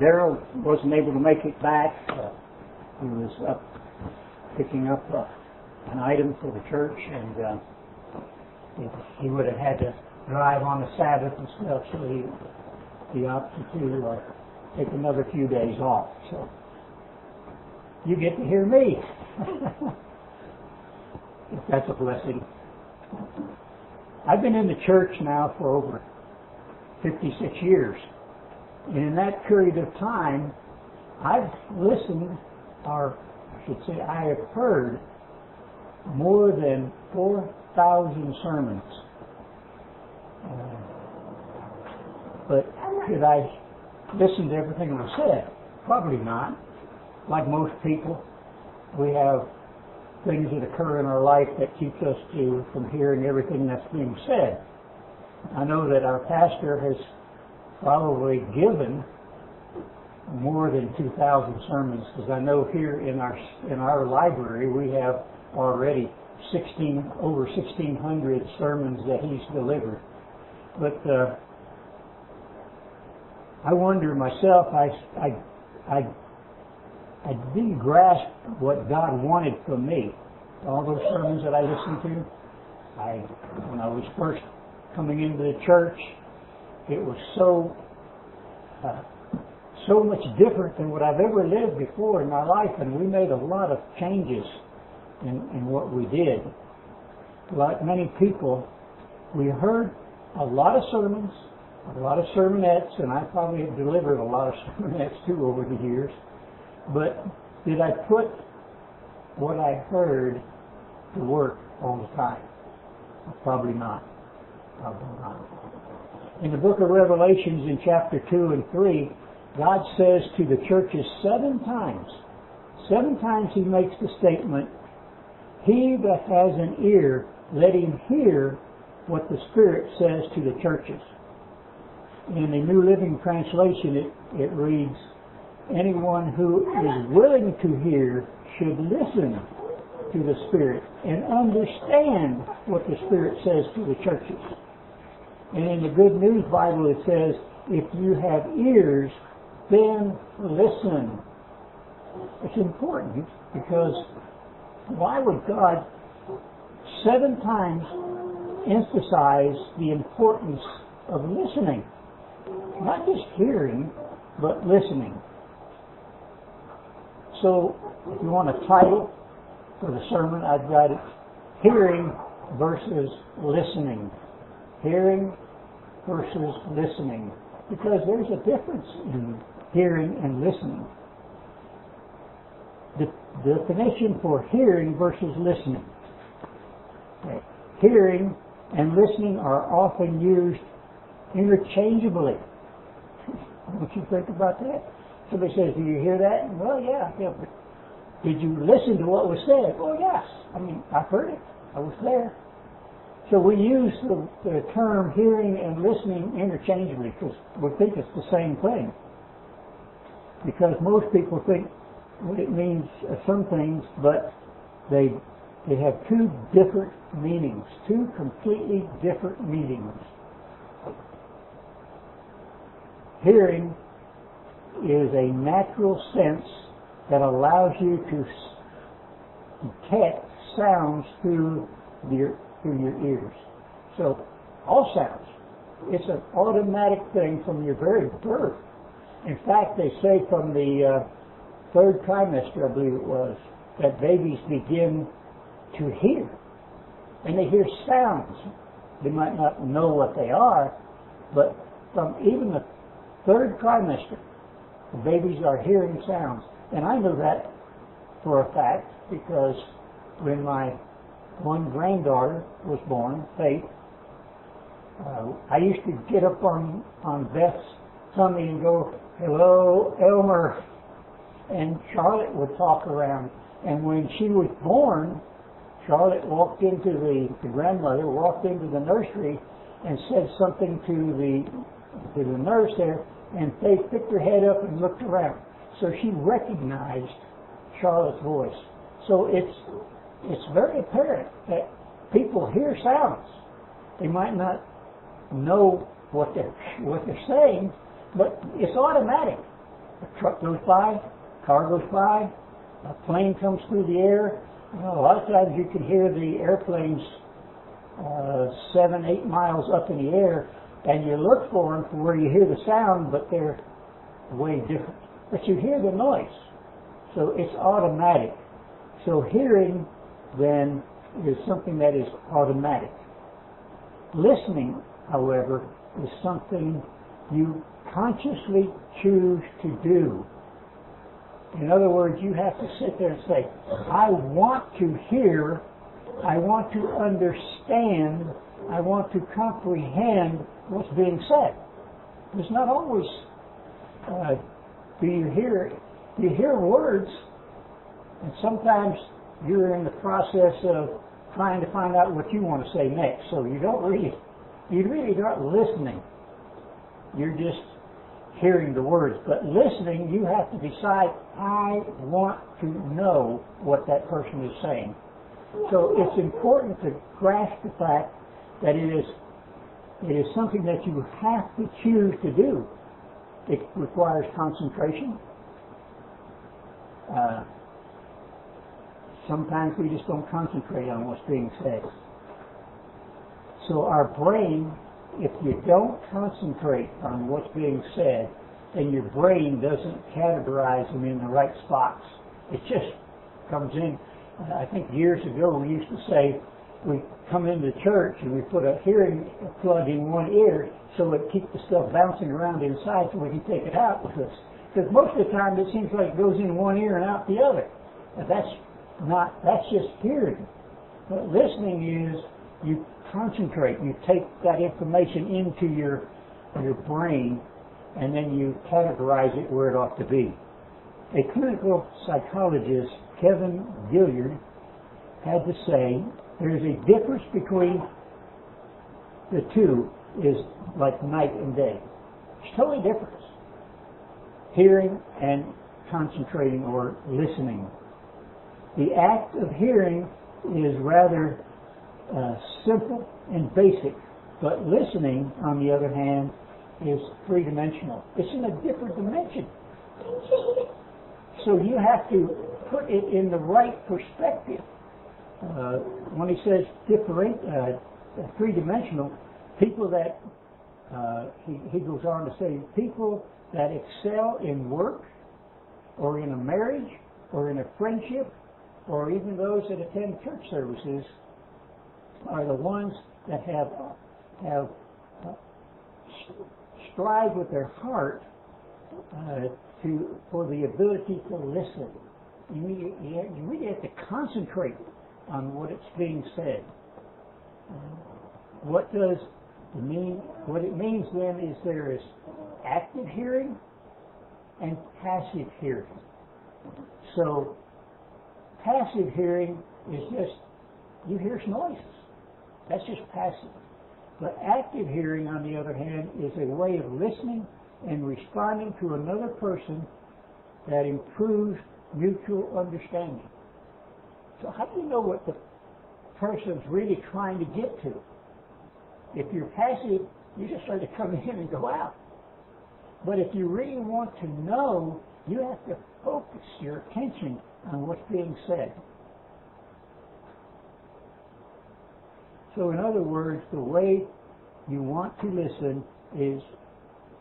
Daryl wasn't able to make it back. Uh, he was up picking up uh, an item for the church, and uh, he, would have had to drive on the Sabbath and stuff, so he he opted to uh, take another few days off. So you get to hear me. that's a blessing. I've been in the church now for over 56 years. And in that period of time, I've listened, or I should say, I have heard more than 4,000 sermons. Uh, but did I listen to everything that was said? Probably not. Like most people, we have things that occur in our life that keeps us to from hearing everything that's being said. I know that our pastor has probably given more than 2,000 sermons because I know here in our in our library we have already 16 over 1,600 sermons that he's delivered. But uh, I wonder myself, I I I I didn't grasp what God wanted from me. All those sermons that I listened to, I when I was first coming into the church, it was so uh, so much different than what I've ever lived before in my life, and we made a lot of changes in, in what we did. Like many people, we heard a lot of sermons, a lot of sermonettes, and I probably have delivered a lot of sermonettes too over the years. But did I put what I heard to work all the time? Probably not. Probably not. In the book of Revelations in chapter 2 and 3, God says to the churches seven times, seven times he makes the statement, He that has an ear, let him hear what the Spirit says to the churches. In the New Living Translation, it, it reads, anyone who is willing to hear should listen to the Spirit and understand what the Spirit says to the churches. And in the Good News Bible it says, if you have ears, then listen. It's important because why would God seven times emphasize the importance of listening? Not just hearing, but listening. So, if you want a title for the sermon, I've got it Hearing versus Listening. Hearing versus listening. Because there's a difference in hearing and listening. The definition for hearing versus listening. Hearing and listening are often used interchangeably. Don't you think about that? Somebody says, do you hear that? Well, yeah, yeah. But did you listen to what was said? Well, yes. I mean, I heard it. I was there. So we use the, the term hearing and listening interchangeably because we think it's the same thing. Because most people think it means some things, but they they have two different meanings, two completely different meanings. Hearing is a natural sense that allows you to detect sounds through your through your ears. So all sounds. It's an automatic thing from your very birth. In fact, they say from the uh, third trimester, I believe it was, that babies begin to hear. And they hear sounds. They might not know what they are, but from even the third trimester, the babies are hearing sounds. And I know that for a fact because when my one granddaughter was born, Faith, uh, I used to get up on, on Beth's tummy and go, hello, Elmer. And Charlotte would talk around. And when she was born, Charlotte walked into the, the grandmother, walked into the nursery and said something to the, to the nurse there, and Faith picked her head up and looked around. So she recognized Charlotte's voice. So it's it's very apparent that people hear sounds. They might not know what they're what they're saying, but it's automatic. A truck goes by, car goes by, a plane comes through the air. You know, a lot of times you can hear the airplanes uh, seven, eight miles up in the air, and you look for them from where you hear the sound, but they're way different. But you hear the noise, so it's automatic. So hearing then is something that is automatic. Listening, however, is something you consciously choose to do. In other words, you have to sit there and say, I want to hear, I want to understand, I want to comprehend what's being said. It's not always, uh, do you hear, you hear words, and sometimes you're in the process of trying to find out what you want to say next, so you don't really, you really aren't listening. You're just hearing the words. But listening, you have to decide, I want to know what that person is saying. So it's important to grasp the fact that it is it is something that you have to choose to do. It requires concentration. Uh, sometimes we just don't concentrate on what's being said. So our brain if you don't concentrate on what's being said, then your brain doesn't categorize them in the right spots. It just comes in. I think years ago we used to say we come into church and we put a hearing plug in one ear so it keeps the stuff bouncing around inside so we can take it out with us. Because most of the time it seems like it goes in one ear and out the other. And that's not, that's just hearing. But listening is you concentrate. You take that information into your your brain, and then you categorize it where it ought to be. A clinical psychologist, Kevin Gilliland, had to say there's a difference between the two is like night and day. It's totally different. Hearing and concentrating or listening. The act of hearing is rather uh, simple and basic, but listening, on the other hand, is three dimensional. It's in a different dimension. So you have to put it in the right perspective. Uh, when he says different, uh, three dimensional, people that, uh, he, he goes on to say, people that excel in work or in a marriage or in a friendship or even those that attend church services are the ones that have have uh, strive with their heart uh, to for the ability to listen. You, really, you really have to concentrate on what it's being said. Uh, what does it mean? What it means then is there is active hearing and passive hearing. So passive hearing is just you hear noises. That's just passive. But active hearing, on the other hand, is a way of listening and responding to another person that improves mutual understanding. So how do you know what the person's really trying to get to? If you're passive, you just sort of come in and go out. But if you really want to know, you have to focus your attention on what's being said. So in other words, the way you want to listen is,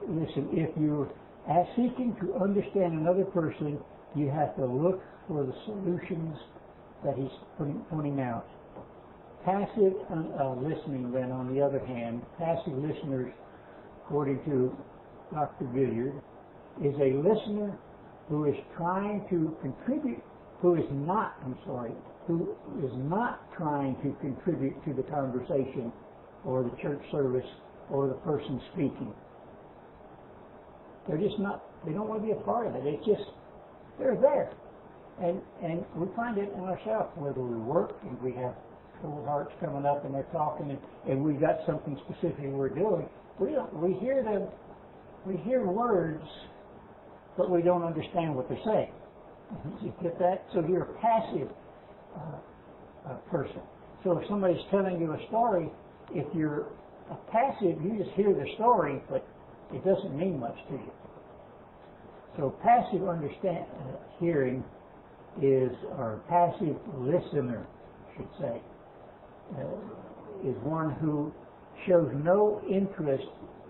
listen, if you're seeking to understand another person, you have to look for the solutions that he's pointing out. Passive uh, listening, then, on the other hand, passive listeners, according to Dr. Gilliland, is a listener who is trying to contribute, who is not, I'm sorry, who is not trying to contribute to the conversation or the church service or the person speaking. They're just not, they don't want to be a part of it. It's just, they're there. And, and we find it in ourselves, whether we work and we have full hearts coming up and they're talking and, and we've got something specific we're doing. We don't, we hear them, we hear words, but we don't understand what they're saying. You get that? So you're a passive uh, person. So if somebody's telling you a story, if you're a passive, you just hear the story, but it doesn't mean much to you. So passive understand uh, hearing is, or passive listener, I should say, uh, is one who shows no interest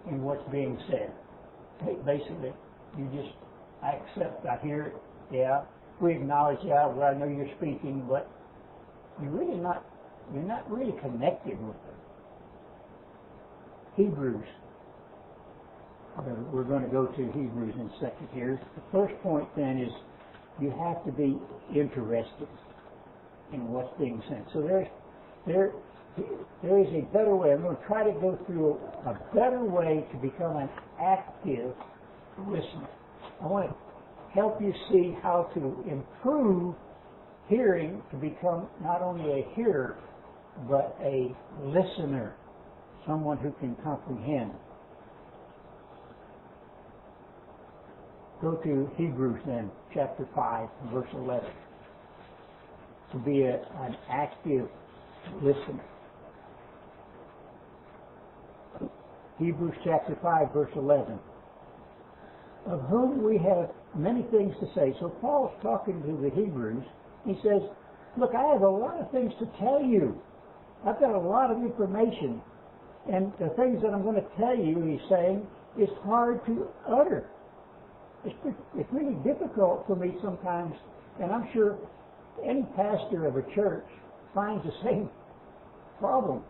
in what's being said. Basically, you just I accept, I hear it, yeah. We acknowledge, yeah, well, I know you're speaking, but you're really not, you're not really connected with it. Hebrews. We're going to go to Hebrews in a second here. The first point then is you have to be interested in what's being said. So there's, there, there is a better way. I'm going to try to go through a, a better way to become an active listener. I want to help you see how to improve hearing to become not only a hearer, but a listener, someone who can comprehend. Go to Hebrews then, chapter 5, verse 11. To be a, an active listener. Hebrews chapter 5, verse 11 of whom we have many things to say. So Paul's talking to the Hebrews. He says, Look, I have a lot of things to tell you. I've got a lot of information. And the things that I'm going to tell you, he's saying, is hard to utter. It's, it's really difficult for me sometimes, and I'm sure any pastor of a church finds the same problem.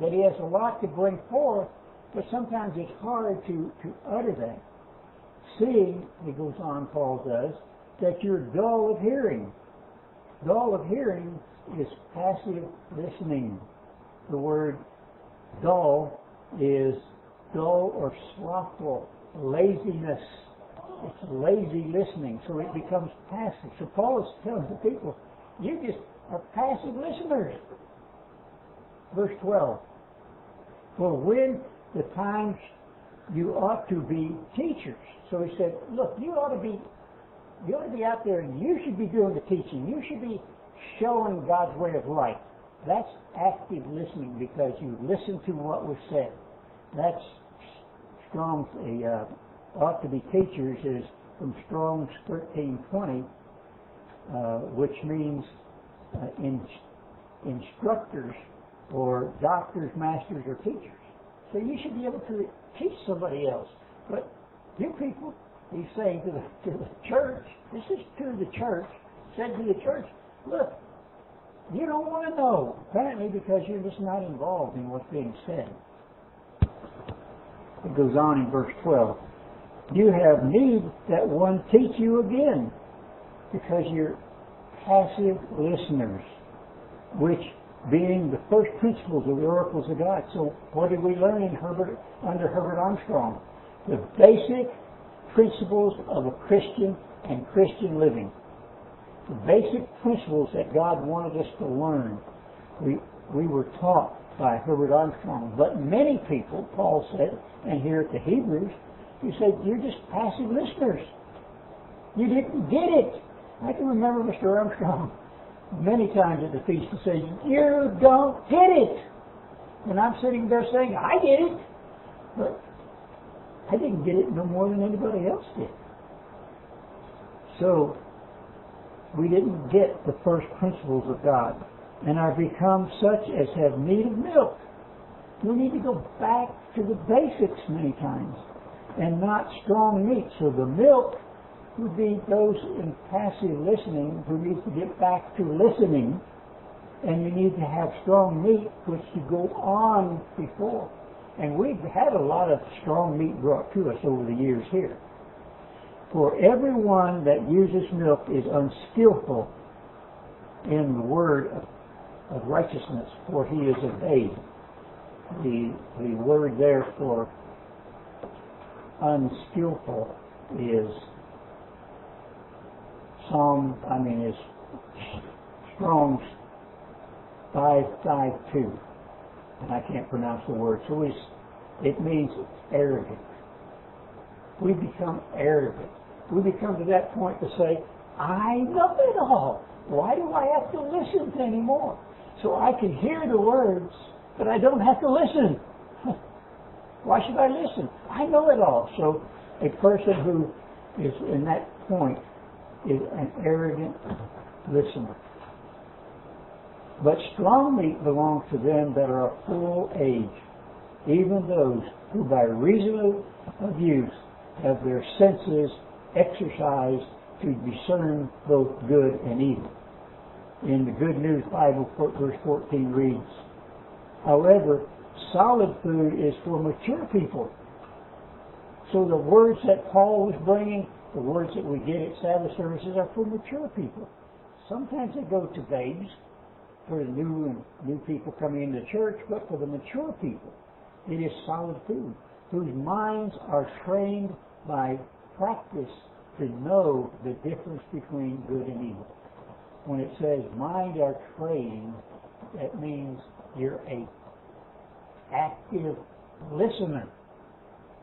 That he has a lot to bring forth, but sometimes it's hard to, to utter that seeing, he goes on, Paul does, that you're dull of hearing. Dull of hearing is passive listening. The word dull is dull or slothful, laziness. It's lazy listening, so it becomes passive. So Paul is telling the people, you just are passive listeners. Verse 12. For when the time you ought to be teachers. So he said, look, you ought to be, you ought to be out there and you should be doing the teaching. You should be showing God's way of life. That's active listening because you listen to what was said. That's Strong's, uh, ought to be teachers is from Strong's 1320, uh, which means uh, in, instructors or doctors, masters, or teachers. So you should be able to teach somebody else. But you people, he's saying to the, to the church, this is to the church, said to the church, look, you don't want to know, apparently because you're just not involved in what's being said. It goes on in verse 12. You have need that one teach you again, because you're passive listeners, which being the first principles of the oracles of God. So what did we learn in Herbert under Herbert Armstrong? The basic principles of a Christian and Christian living. The basic principles that God wanted us to learn. We we were taught by Herbert Armstrong. But many people, Paul said, and here at the Hebrews, he said, you're just passive listeners. You didn't get it. I can remember Mr. Armstrong many times at the feast and say, You don't get it. And I'm sitting there saying, I get it. But I didn't get it no more than anybody else did. So, we didn't get the first principles of God and are become such as have need of milk. We need to go back to the basics many times and not strong meat. So the milk would be those in passive listening who need to get back to listening, and you need to have strong meat which to go on before. And we've had a lot of strong meat brought to us over the years here. For everyone that uses milk is unskillful in the word of, of righteousness, for he is a babe. The, the word there for unskillful is Psalm, I mean, is Strong's 552. And I can't pronounce the word. So it means arrogant. We become arrogant. We become to that point to say, I know it all. Why do I have to listen to anymore? So I can hear the words, but I don't have to listen. Why should I listen? I know it all. So a person who is in that point is an arrogant listener. But strong meat belongs to them that are of full age, even those who by reason of use have their senses exercised to discern both good and evil. In the Good News Bible, verse 14 reads, However, solid food is for mature people. So the words that Paul was bringing, the words that we get at Sabbath services are for mature people. Sometimes they go to babes, for the new and new people coming into church, but for the mature people, it is solid food, whose minds are trained by practice to know the difference between good and evil. When it says mind are trained, that means you're a active listener,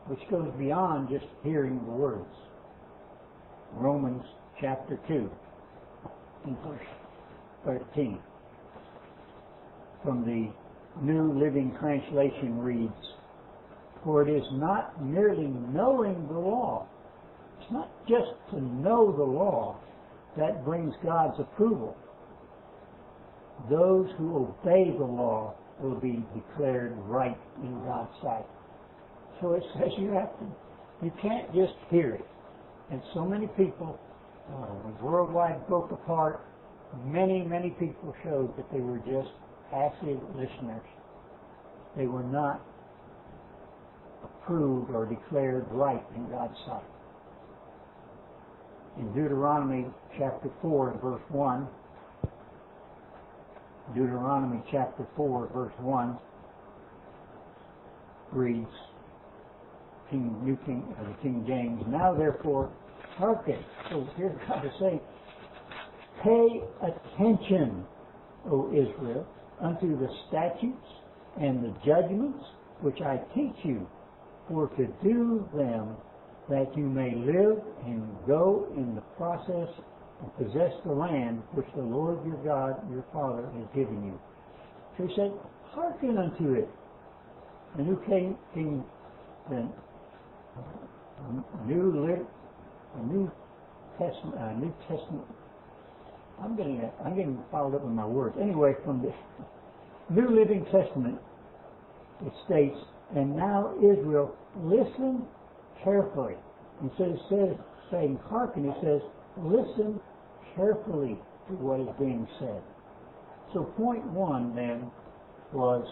which goes beyond just hearing the words. Romans chapter 2, in verse 13 from the New Living Translation reads, For it is not merely knowing the law, it's not just to know the law that brings God's approval. Those who obey the law will be declared right in God's sight. So it says you have to, you can't just hear it. And so many people, uh, worldwide broke apart, many, many people showed that they were just passive listeners. They were not approved or declared right in God's sight. In Deuteronomy chapter 4 verse 1, Deuteronomy chapter 4 verse 1 reads, King, New King, uh, the King James, Now therefore hearken. So here God is saying, Pay attention, O Israel, unto the statutes and the judgments which I teach you, for to do them that you may live and go in the process and possess the land which the Lord your God, your Father, has given you. So he said, hearken unto it. The New King, King the New Lit, New Testament, uh, New Testament. I'm getting I'm getting fouled up with my words. Anyway, from the New Living Testament, it states, and now Israel, listen carefully. Instead of says, saying hearken, it says, listen carefully to what is being said. So point one then was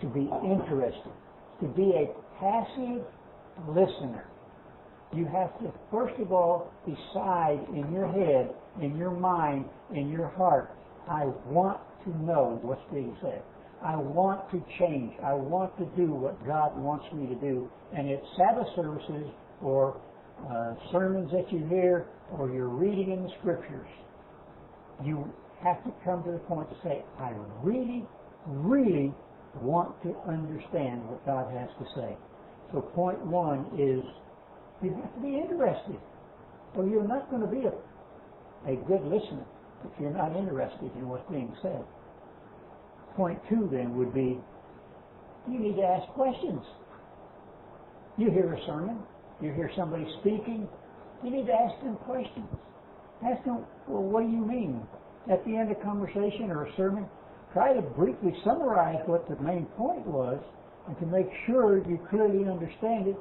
to be interested, to be a passive listener. You have to, first of all, decide in your head, in your mind, in your heart, I want to know what's being said. I want to change. I want to do what God wants me to do. And it's Sabbath services or uh, sermons that you hear or you're reading in the scriptures. You have to come to the point to say, I really, really want to understand what God has to say. So point one is you have to be interested. Or you're not going to be a, a good listener if you're not interested in what's being said. Point two then would be you need to ask questions. You hear a sermon, you hear somebody speaking, you need to ask them questions. Ask them, well, what do you mean? At the end of conversation or a sermon, try to briefly summarize what the main point was and to make sure you clearly understand it.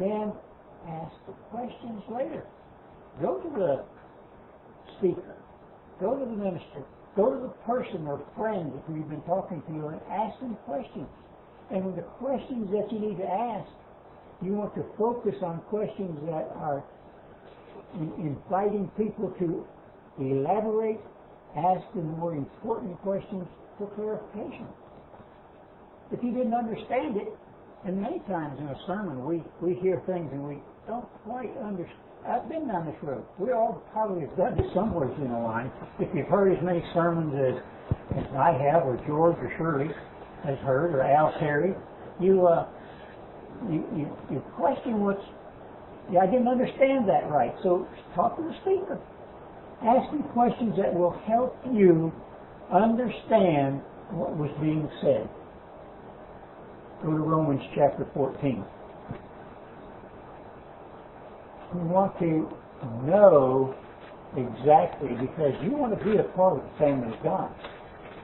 Then ask the questions later. Go to the speaker Go to the minister. Go to the person or friend who you've been talking to and ask them questions. And the questions that you need to ask, you want to focus on questions that are inviting people to elaborate, ask the more important questions for clarification. If you didn't understand it, and many times in a sermon we, we hear things and we don't quite understand I've been down this road. We all probably have done it somewhere in the line. If you've heard as many sermons as, as I have, or George or Shirley has heard, or Al Terry, you, uh, you, you, you question what's, yeah, I didn't understand that right. So talk to the speaker. Ask him questions that will help you understand what was being said. Go to Romans chapter 14. We want to know exactly because you want to be a part of the family of God.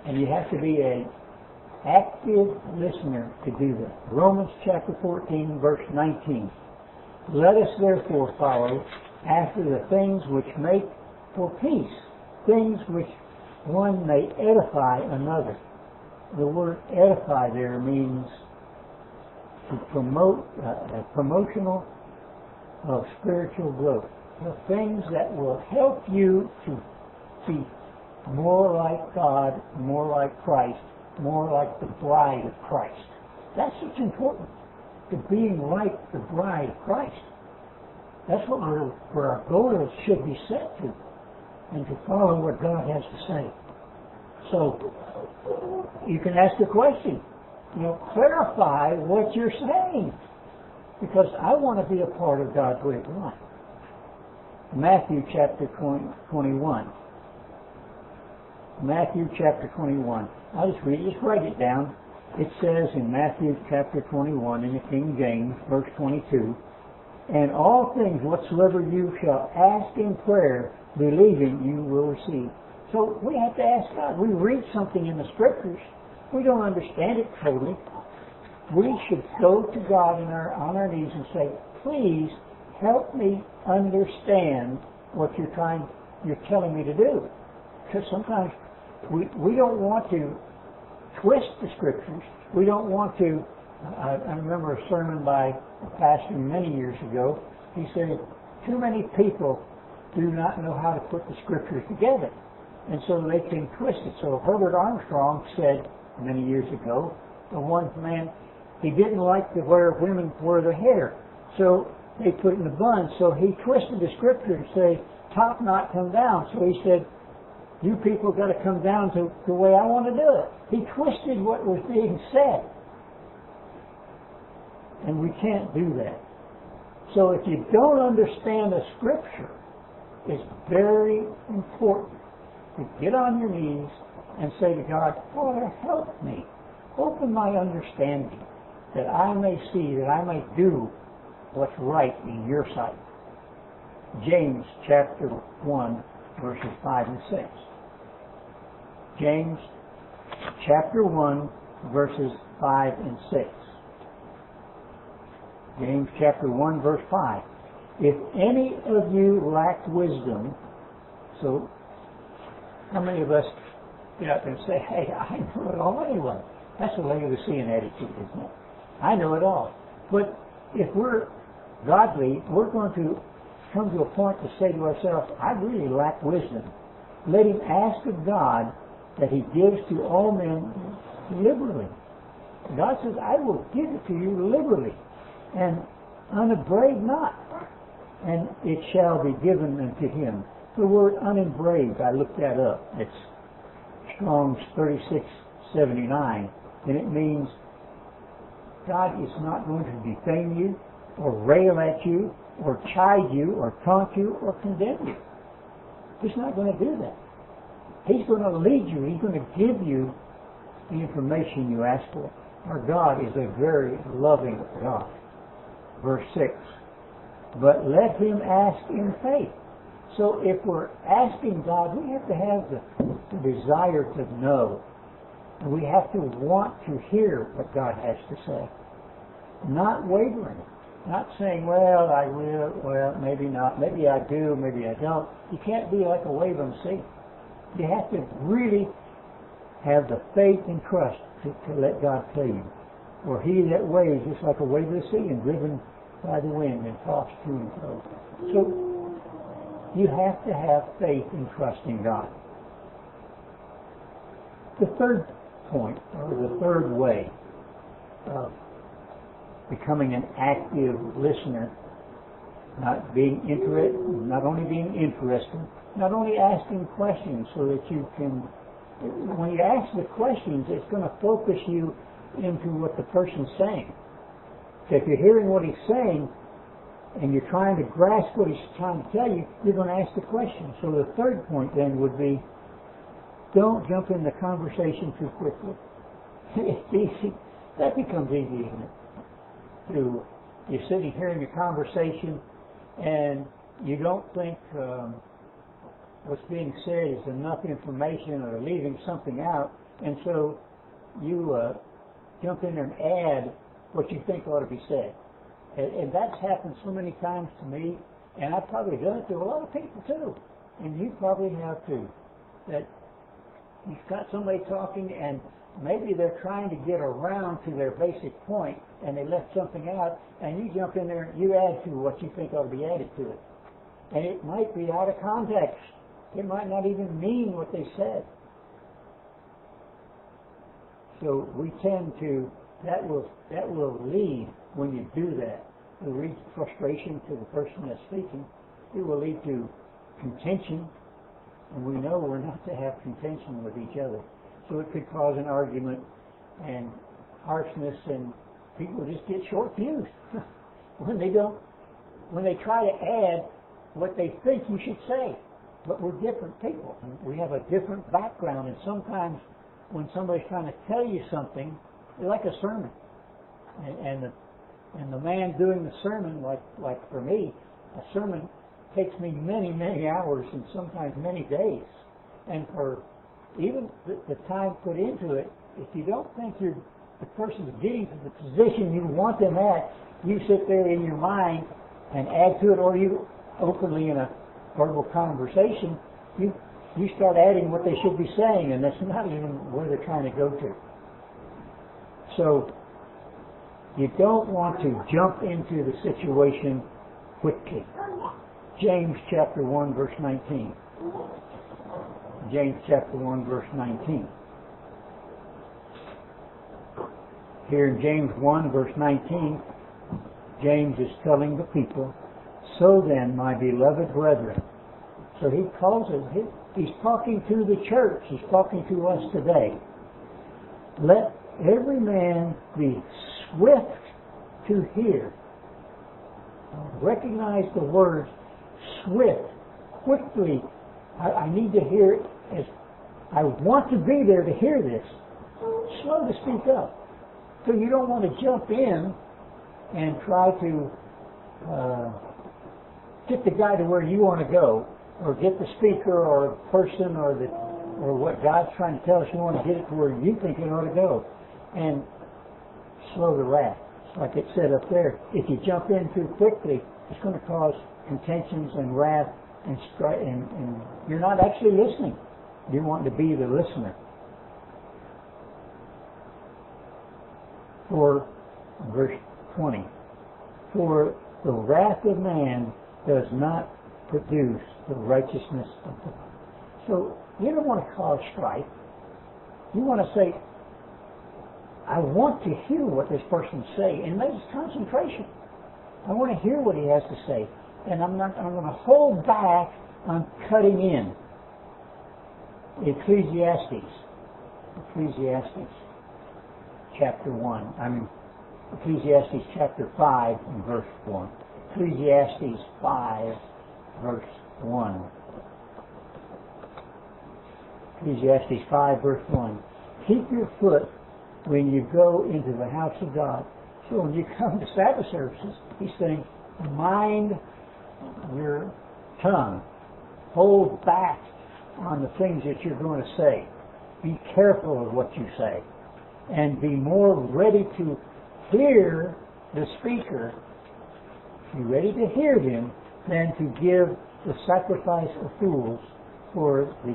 And you have to be an active listener to do that. Romans chapter 14, verse 19. Let us therefore follow after the things which make for peace, things which one may edify another. The word edify there means to promote, uh, promotional of spiritual growth. The things that will help you to be more like God, more like Christ, more like the bride of Christ. That's what's important. To being like the bride of Christ. That's what we're, where our goals should be set to. And to follow what God has to say. So, you can ask the question. You know, clarify what you're saying. Because I want to be a part of God's way of life. Matthew chapter 21. Matthew chapter 21. I'll just read, just write it down. It says in Matthew chapter 21 in the King James, verse 22, And all things whatsoever you shall ask in prayer, believing you will receive. So we have to ask God. We read something in the scriptures. We don't understand it totally. We should go to God our, on our knees and say, please help me understand what you're trying, you're telling me to do. Because sometimes we, we don't want to twist the scriptures. We don't want to, I, I remember a sermon by a pastor many years ago. He said, too many people do not know how to put the scriptures together. And so they can twist it. So Herbert Armstrong said many years ago, the one man, he didn't like the where women wear their hair. So they put it in a bun. So he twisted the scripture and say, top knot come down. So he said, you people got to come down to the way I want to do it. He twisted what was being said. And we can't do that. So if you don't understand the scripture, it's very important to get on your knees and say to God, Father, help me. Open my understanding that I may see, that I may do what's right in your sight. James chapter 1, verses 5 and 6. James chapter 1, verses 5 and 6. James chapter 1, verse 5. If any of you lack wisdom, so how many of us get up and say, hey, I know it all anyway? That's a Laodicean attitude, isn't it? I know it all. But if we're godly, we're going to come to a point to say to ourselves, I really lack wisdom. Let him ask of God that he gives to all men liberally. God says, I will give it to you liberally, and unabraded not, and it shall be given unto him. The word unabraded, I looked that up. It's Strong's 3679, and it means God is not going to defame you, or rail at you, or chide you, or taunt you, or condemn you. He's not going to do that. He's going to lead you. He's going to give you the information you ask for. Our God is a very loving God. Verse 6. But let him ask in faith. So if we're asking God, we have to have the, the desire to know. And we have to want to hear what God has to say. Not wavering. Not saying, well, I will, well, maybe not, maybe I do, maybe I don't. You can't be like a waving sea. You have to really have the faith and trust to, to let God you. For he that waves is like a wave of the sea and driven by the wind and tossed to and fro. So you have to have faith in God. The third point, or the third way of becoming an active listener, not being interested, not only being interested, not only asking questions so that you can, when you ask the questions, it's going to focus you into what the person's saying. So if you're hearing what he's saying and you're trying to grasp what he's trying to tell you, you're going to ask the question. So the third point then would be, don't jump in the conversation too quickly. it's easy. That becomes easy, isn't it? You're sitting here in your conversation and you don't think um, what's being said is enough information or leaving something out, and so you uh, jump in and add what you think ought to be said. And, and that's happened so many times to me, and I've probably done it to a lot of people too, and you probably have too. That you've got somebody talking and maybe they're trying to get around to their basic point and they left something out and you jump in there and you add to what you think ought to be added to it. And it might be out of context. It might not even mean what they said. So we tend to that will that will lead when you do that. It will lead to frustration to the person that's speaking. It will lead to contention, and we know we're not to have contention with each other. So it could cause an argument and harshness, and people just get short fused when they don't when they try to add what they think you should say. But we're different people. We have a different background, and sometimes when somebody's trying to tell you something, like a sermon. And, and the and the man doing the sermon, like like for me, a sermon takes me many many hours and sometimes many days. And for even the, the time put into it, if you don't think you're the person's getting to the position you want them at, you sit there in your mind and add to it, or you openly in a verbal conversation, you you start adding what they should be saying, and that's not even where they're trying to go to. So you don't want to jump into the situation quickly. James chapter 1 verse 19. James chapter 1 verse 19. Here in James 1 verse 19, James is telling the people, So then, my beloved brethren, so he calls it, he's talking to the church, he's talking to us today. Let every man be swift to hear. Recognize the word swift, quickly. I, I need to hear it as I want to be there to hear this. Slow to speak up. So you don't want to jump in and try to uh, get the guy to where you want to go, or get the speaker or person or the or what God's trying to tell us. You want to get it to where you think it ought to go, and slow the wrath, like it said up there. If you jump in too quickly, it's going to cause contentions and wrath, and, strife, and, and you're not actually listening. You want to be the listener. For verse 20, for the wrath of man does not produce the righteousness of God. So you don't want to cause strife. You want to say, I want to hear what this person's saying, and that's concentration. I want to hear what he has to say, and I'm not. I'm going to hold back on cutting in. Ecclesiastes, Ecclesiastes, chapter one. I mean, Ecclesiastes chapter five and verse one. Ecclesiastes five, verse one. Ecclesiastes 5 verse 1. Keep your foot when you go into the house of God. So when you come to Sabbath services, he's saying, mind your tongue. Hold back on the things that you're going to say. Be careful of what you say. And be more ready to hear the speaker. Be ready to hear him than to give the sacrifice of fools for the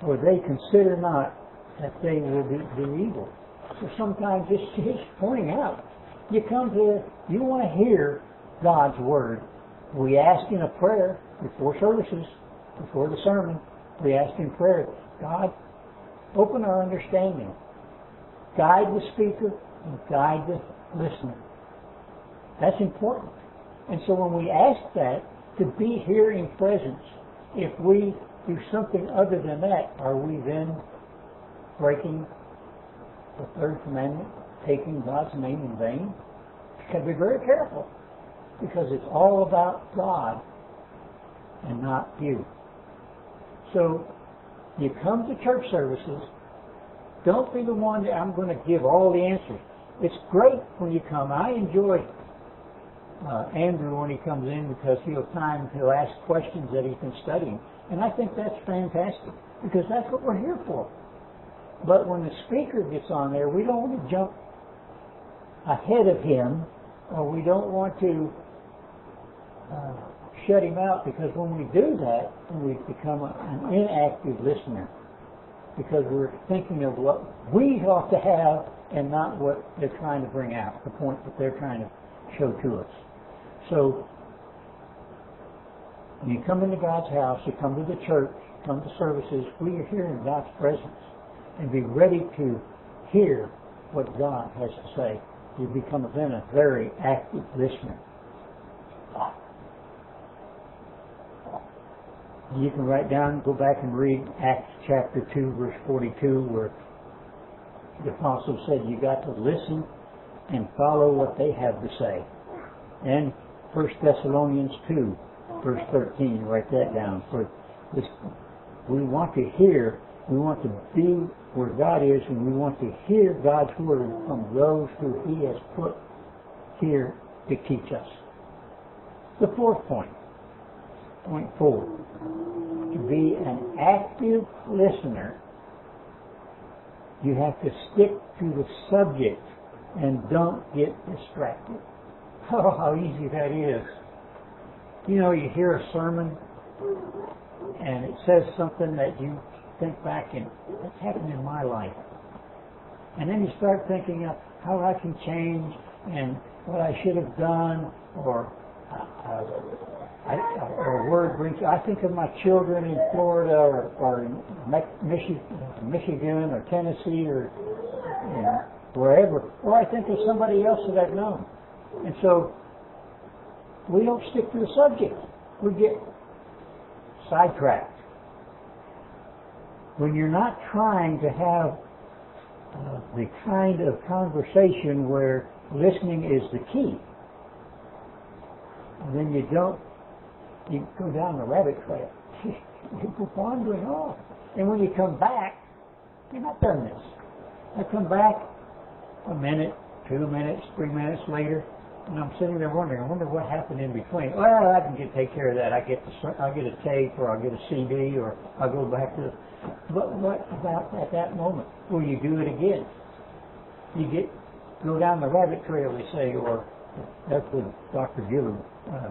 for they consider not that they will be, be evil. So sometimes it's just pointing out. You come to, you want to hear God's Word. We ask in a prayer before services, before the sermon, we ask in prayer, God, open our understanding. Guide the speaker and guide the listener. That's important. And so when we ask that, to be here in presence, if we do something other than that, are we then breaking the third commandment, taking God's name in vain? You to be very careful because it's all about God and not you. So you come to church services, don't be the one that I'm going to give all the answers. It's great when you come. I enjoy uh, Andrew when he comes in because he'll time he'll ask questions that he's been studying, and I think that's fantastic because that's what we're here for. But when the speaker gets on there, we don't want to jump ahead of him, or we don't want to uh, shut him out because when we do that, we become a, an inactive listener because we're thinking of what we ought to have and not what they're trying to bring out, the point that they're trying to show to us. So, when you come into God's house, you come to the church, come to services, we are here in God's presence and be ready to hear what God has to say. You become then a very active listener. You can write down, go back and read Acts chapter 2, verse 42, where the apostle said you got to listen and follow what they have to say. And 1 Thessalonians 2, verse 13, write that down. For this, we want to hear, we want to be where God is, and we want to hear God's word from those who He has put here to teach us. The fourth point, point four, to be an active listener, you have to stick to the subject and don't get distracted. Oh, how easy that is. You know, you hear a sermon and it says something that you think back and what's happened in my life. And then you start thinking of how I can change and what I should have done or uh, uh, I, or a word brings. I think of my children in Florida or, or in Michigan, Michigan or Tennessee or you know, wherever, or I think of somebody else that I've known. And so we don't stick to the subject. We get sidetracked. When you're not trying to have uh, the kind of conversation where listening is the key, and then you don't, you go down the rabbit trail. you go wandering off. And when you come back, you're not done this. I come back a minute, two minutes, three minutes later, and I'm sitting there wondering, I wonder what happened in between. Well, I can get take care of that. I get the, I get a tape, or I get a CD, or I go back to. But what about at that moment? Will you do it again? You get go down the rabbit trail, they say, or that's what Dr. Gilliland, uh,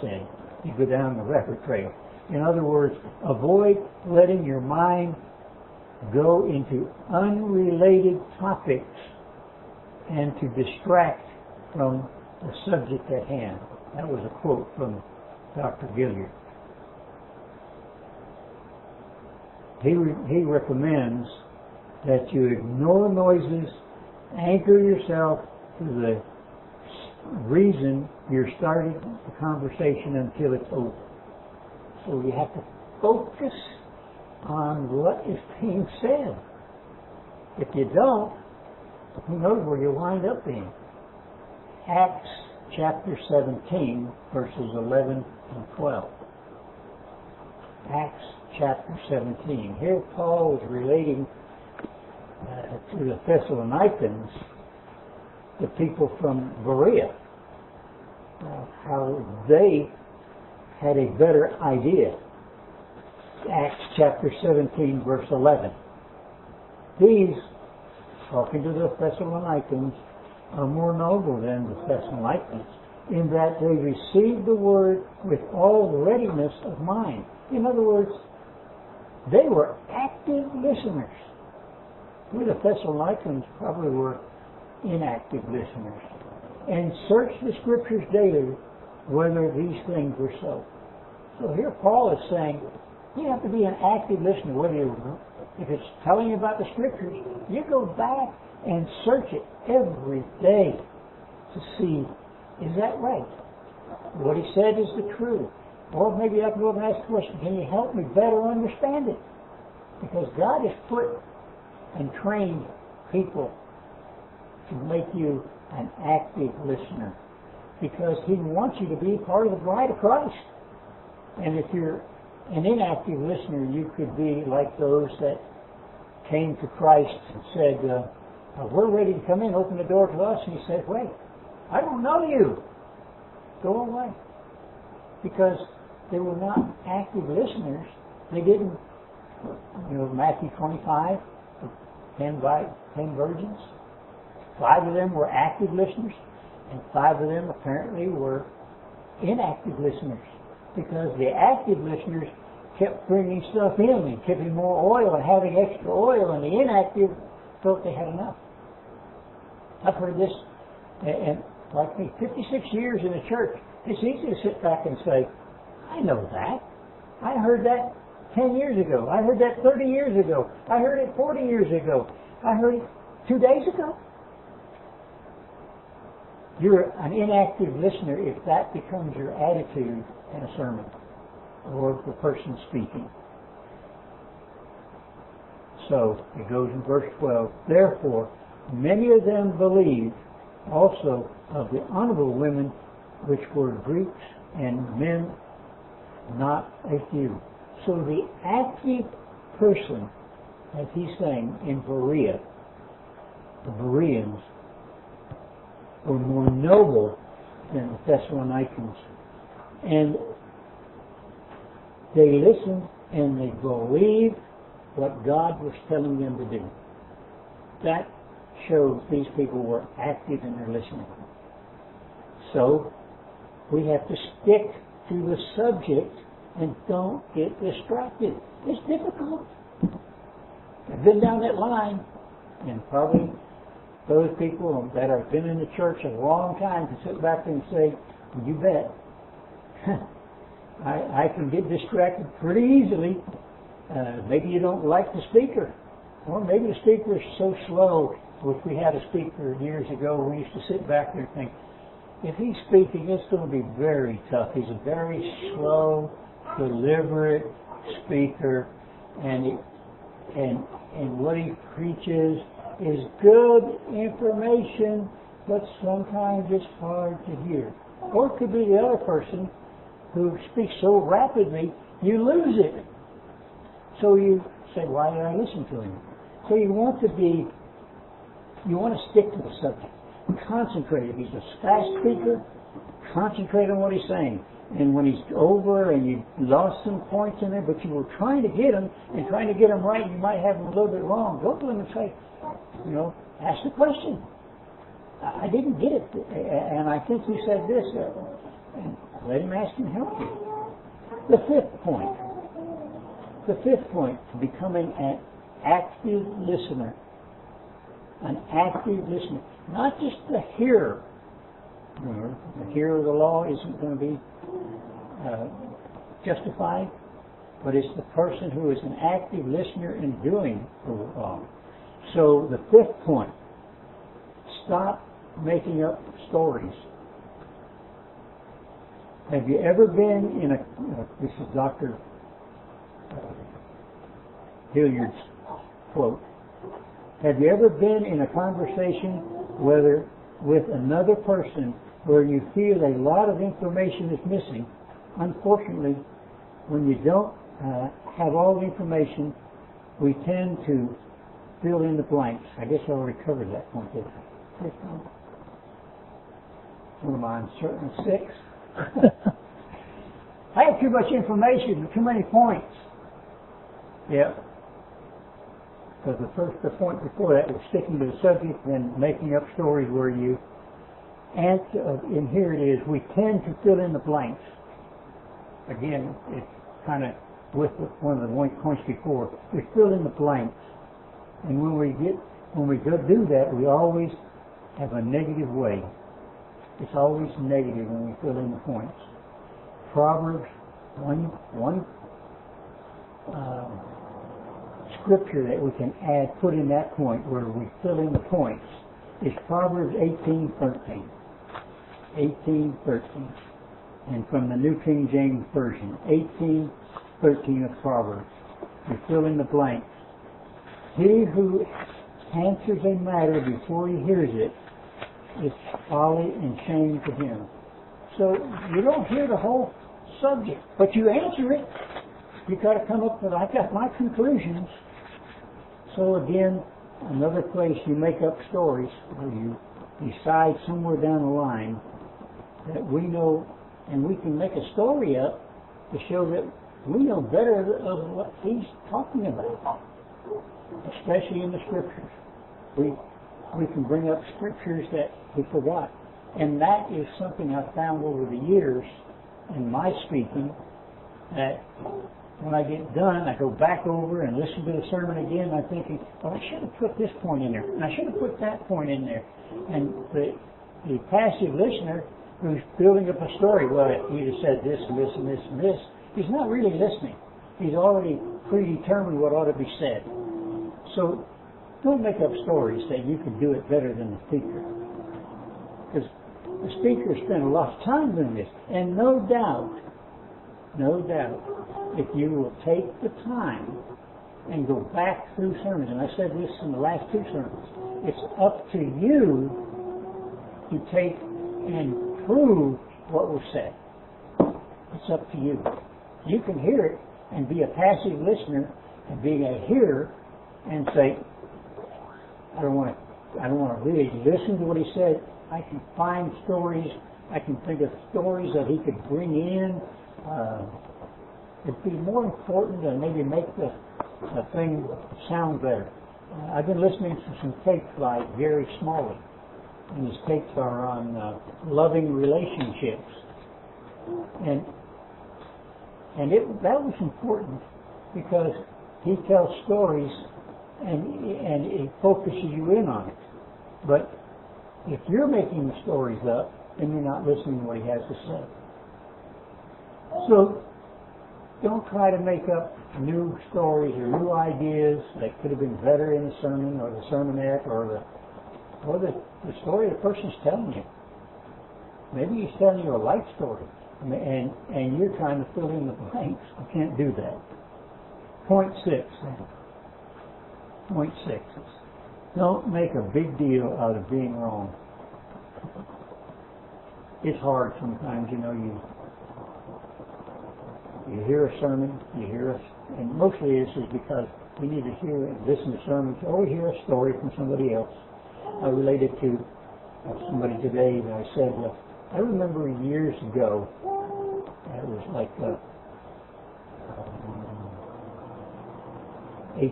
said. You go down the rabbit trail. In other words, avoid letting your mind go into unrelated topics and to distract from the subject at hand. That was a quote from Dr. Gilliland. He, he recommends that you ignore noises, anchor yourself to the reason you're starting the conversation until it's over. So you have to focus on what is being said. If you don't, who knows where you'll wind up being. Acts chapter 17, verses 11 and 12. Acts chapter 17. Here Paul is relating uh, to the Thessalonians, the people from Berea, uh, how they had a better idea. Acts chapter 17, verse 11. These, talking to the Thessalonians, are more noble than the Thessalonians in that they received the word with all readiness of mind. In other words, they were active listeners. We, the Thessalonians, probably were inactive listeners. And searched the scriptures daily whether these things were so. So here Paul is saying, you have to be an active listener, whether you, if it's telling you about the scriptures, you go back and search it every day to see, is that right? What he said is the truth. Or maybe I can go and ask the question, can you help me better understand it? Because God has put and trained people to make you an active listener. Because he wants you to be part of the bride of Christ. And if you're an inactive listener, you could be like those that came to Christ and said, uh, we're ready to come in, open the door to us. And he said, wait, I don't know you. go away. Because they were not active listeners. They didn't, you know, Matthew 25, 10, vi- 10 virgins, five of them were active listeners, and five of them apparently were inactive listeners. Because the active listeners kept bringing stuff in and tipping more oil and having extra oil, and the inactive felt they had enough. I've heard this, and, and like me, 56 years in the church, it's easy to sit back and say, I know that. I heard that 10 years ago. I heard that 30 years ago. I heard it 40 years ago. I heard it two days ago. You're an inactive listener if that becomes your attitude in a sermon or the person speaking. So it goes in verse 12. Therefore, many of them believed also of the honorable women which were Greeks and men not a few. So the active person, as he's saying in Berea, the Bereans were more noble than the Thessalonians. And they listened and they believed what God was telling them to do. That shows these people were active in their listening. So we have to stick to the subject and don't get distracted. It's difficult. I've been down that line, and probably those people that have been in the church a long time can sit back and say, "You bet." I, I can get distracted pretty easily. Uh, maybe you don't like the speaker, or maybe the speaker is so slow. Which we had a speaker years ago. We used to sit back there and think, if he's speaking, it's going to be very tough. He's a very slow, deliberate speaker, and and and what he preaches is good information, but sometimes it's hard to hear. Or it could be the other person who speaks so rapidly you lose it. So you say, why did I listen to him? So you want to be, you want to stick to the subject. Concentrate. If he's a fast speaker, concentrate on what he's saying. And when he's over and you lost some points in there, but you were trying to get him and trying to get him right, you might have him a little bit wrong. Go to him and say, you know, ask the question. I didn't get it, and I think you said this. Uh, and let him ask and help you. The fifth point. The fifth point becoming an active listener. An active listener. Not just the hearer. The hearer of the law isn't going to be uh, justified, but it's the person who is an active listener in doing the law. So the fifth point, stop making up stories. Have you ever been in a, uh, this is Dr. Uh, Gilliland's quote, have you ever been in a conversation whether with another person where you feel a lot of information is missing? Unfortunately, when you don't uh, have all the information, we tend to fill in the blanks. I guess I already covered that point, didn't I? What am I on six? I have too much information, too many points. Yeah. Because the first, the point before that was sticking to the subject and making up stories where you answer, and here it is, we tend to fill in the blanks. Again, it's kind of with one of the points before. We fill in the blanks. And when we get, when we go do that, we always have a negative way. It's always negative when we fill in the points. Proverbs, one, one uh, scripture that we can add, put in that point where we fill in the points is Proverbs 18:13. 18:13, and from the New King James Version, 18:13 of Proverbs. We fill in the blanks. He who answers a matter before he hears it is folly and shame to him. So you don't hear the whole subject, but you answer it. You got to come up with, I got my conclusions. So again, another place you make up stories where you decide somewhere down the line that we know, and we can make a story up to show that we know better of what he's talking about, especially in the scriptures. We we can bring up scriptures that we forgot, and that is something I found over the years in my speaking that when I get done, I go back over and listen to the sermon again. I'm thinking, well, oh, I should have put this point in there, and I should have put that point in there. And the the passive listener who's building up a story, well, if you'd have said this and this and this and this, he's not really listening. He's already predetermined what ought to be said. So don't make up stories that you can do it better than the speaker. The speaker spent a lot of time doing this. And no doubt, no doubt, if you will take the time and go back through sermons, and I said this in the last two sermons, it's up to you to take and prove what was said. It's up to you. You can hear it and be a passive listener and be a hearer and say, I don't want to, I don't want to really listen to what he said. I can find stories. I can think of stories that he could bring in. Uh, it'd be more important to maybe make the, the thing sound better. Uh, I've been listening to some tapes by Gary Smalley, and his tapes are on uh, loving relationships, and and it that was important because he tells stories and and it focuses you in on it. But if you're making the stories up, then you're not listening to what he has to say. So don't try to make up new stories or new ideas that could have been better in the sermon or the sermonette or the or the, the story the person's telling you. Maybe he's telling you a life story, and and you're trying to fill in the blanks. You can't do that. Point six. Point six. Don't make a big deal out of being wrong. It's hard sometimes, you know. You you hear a sermon, you hear a, and mostly this is because we need to hear and listen to sermons, or we hear a story from somebody else. I related to uh, somebody today that I said, uh, I remember years ago, it was like uh, um,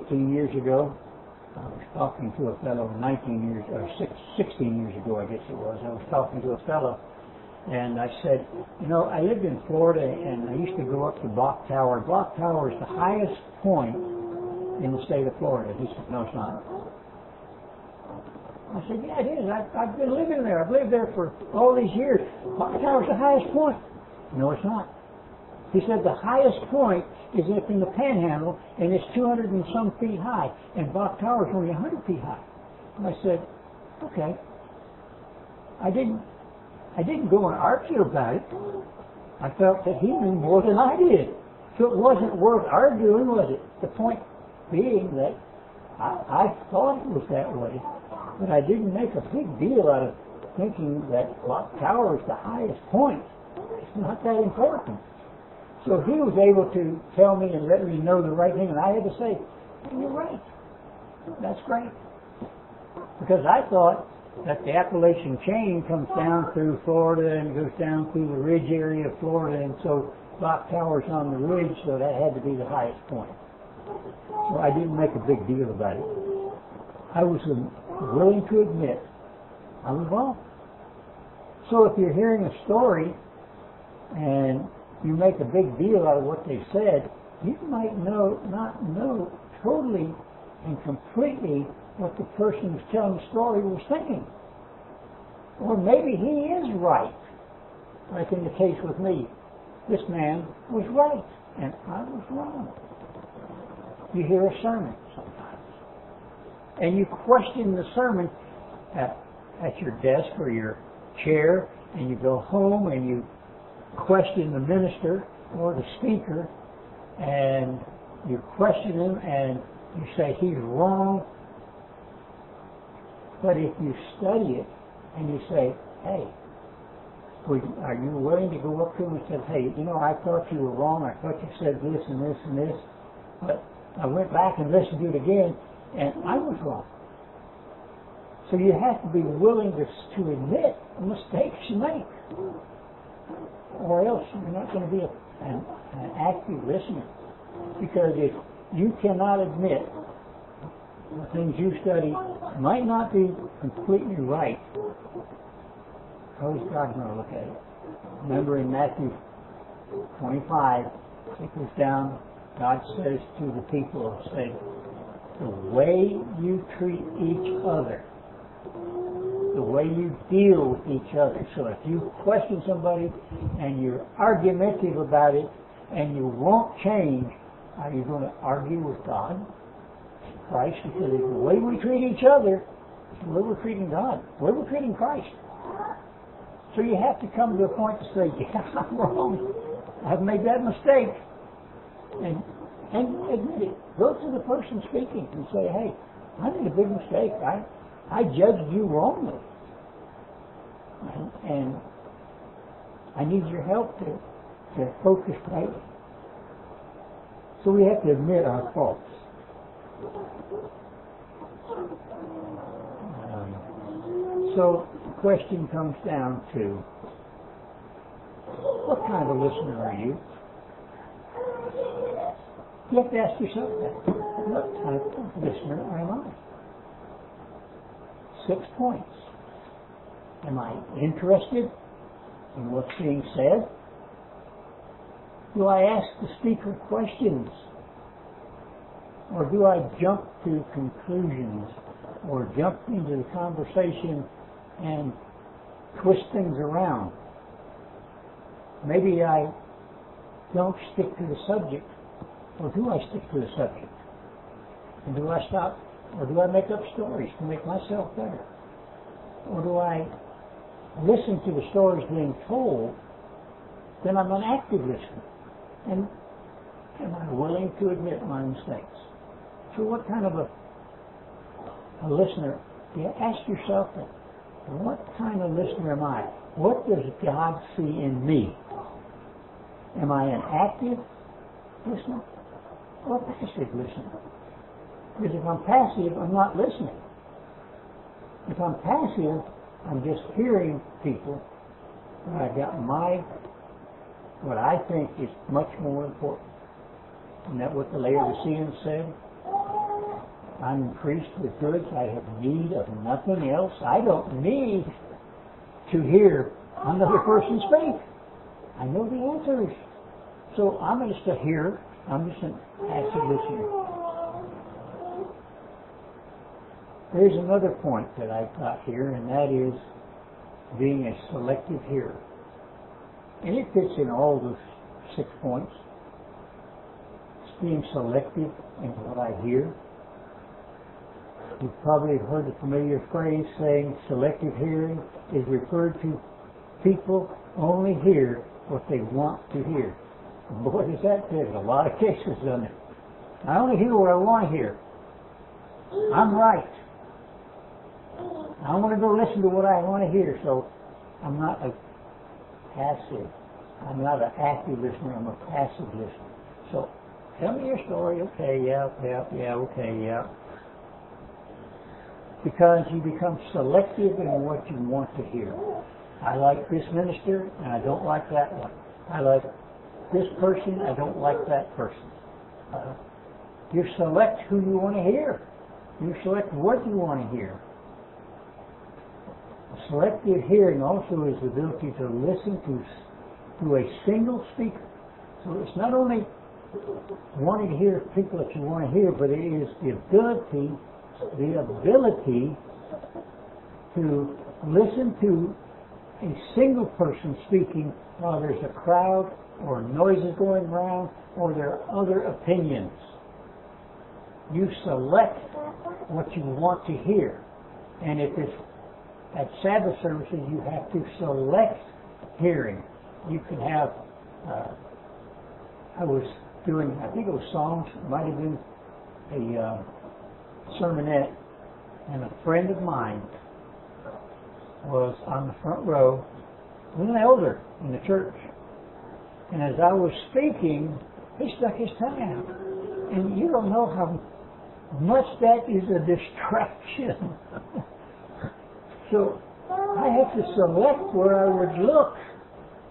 18 years ago, I was talking to a fellow 19 years, or 16 years ago, I guess it was. I was talking to a fellow, and I said, you know, I lived in Florida, and I used to go up to Bok Tower. Bok Tower is the highest point in the state of Florida. He said, no, it's not. I said, yeah, it is. I've, I've been living there. I've lived there for all these years. Bok Tower is the highest point. No, it's not. He said the highest point is up in the panhandle, and it's 200 and some feet high, and Tower is only 100 feet high. And I said, okay. I didn't, I didn't go and argue about it. I felt that he knew more than I did. So it wasn't worth arguing, was it? The point being that I, I thought it was that way, but I didn't make a big deal out of thinking that Bok Tower is the highest point. It's not that important. So he was able to tell me and let me know the right thing, and I had to say, you're right. That's great. Because I thought that the Appalachian chain comes down through Florida and goes down through the ridge area of Florida, and so Bok Tower's on the ridge, so that had to be the highest point. So I didn't make a big deal about it. I was um, willing to admit I was wrong. So if you're hearing a story and you make a big deal out of what they said, you might know not know totally and completely what the person who's telling the story was thinking. Or maybe he is right, like in the case with me. This man was right, and I was wrong. You hear a sermon sometimes, and you question the sermon at, at your desk or your chair, and you go home and you question the minister or the speaker and you question him and you say he's wrong. But if you study it and you say, hey, are you willing to go up to him and say, hey, you know, I thought you were wrong. I thought you said this and this and this. But I went back and listened to it again and I was wrong. So you have to be willing to, to admit mistakes you make. Or else you're not going to be a, an, an active listener. Because if you cannot admit the things you study might not be completely right, how is God going to look at it? Remember in Matthew 25, it goes down, God says to the people, of say, the way you treat each other, the way you deal with each other. So if you question somebody and you're argumentative about it and you won't change, are you going to argue with God? Christ? Because the way we treat each other, the way we're treating God, the way we're treating Christ. So you have to come to a point to say, yeah, I'm wrong. I've made that mistake. And, and admit it. Go to the person speaking and say, hey, I made a big mistake. I, I judged you wrongly. And, I need your help to, to focus right. So we have to admit our faults. Um, so the question comes down to what kind of a listener are you? You have to ask yourself that. What type of listener am I? Six points. Am I interested in what's being said? Do I ask the speaker questions? Or do I jump to conclusions or jump into the conversation and twist things around? Maybe I don't stick to the subject, or do I stick to the subject? And do I stop, or do I make up stories to make myself better? Or do I listen to the stories being told, then I'm an active listener. And am I willing to admit my mistakes? So what kind of a, a listener, Do you ask yourself that, what kind of listener am I? What does God see in me? Am I an active listener or a passive listener? Because if I'm passive, I'm not listening. If I'm passive, I'm just hearing people. And I've got my, what I think is much more important. Isn't that what the Laodiceans said? I'm increased with goods. I have need of nothing else. I don't need to hear another person speak. I know the answers. So I'm just a hearer. I'm just an passive listener. There's another point that I've got here, and that is being a selective hearer. And it fits in all those six points. It's being selective in what I hear. You've probably heard the familiar phrase saying selective hearing is referred to people only hear what they want to hear. Boy, does that in a lot of cases, doesn't it? I only hear what I want to hear. I'm right. I want to go listen to what I want to hear, so I'm not a passive. I'm not an active listener, I'm a passive listener. So, tell me your story, okay, yeah, yeah, yeah, okay, yeah because you become selective in what you want to hear. I like this minister and I don't like that one. I like this person, I don't like that person. Uh, you select who you want to hear. You select what you want to hear. Selective hearing also is the ability to listen to, to a single speaker. So it's not only wanting to hear people that you want to hear, but it is the ability the ability to listen to a single person speaking while there's a crowd or noises going around or there are other opinions. You select what you want to hear. And if it's at Sabbath services, you have to select hearing. You can have, uh, I was doing, I think it was Psalms, it might have been a uh, sermonette, and a friend of mine was on the front row with an elder in the church. And as I was speaking, he stuck his tongue out. And you don't know how much that is a distraction. so I had to select where I would look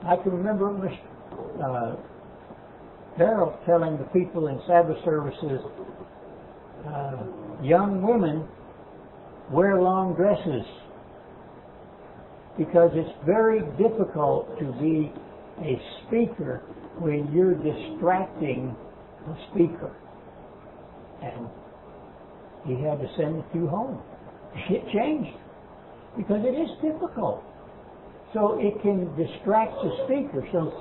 I can remember Miss uh, Carol telling the people in Sabbath services, uh, young women wear long dresses because it's very difficult to be a speaker when you're distracting the speaker. And he had to send the two home. It changed because it is difficult. So it can distract the speaker. So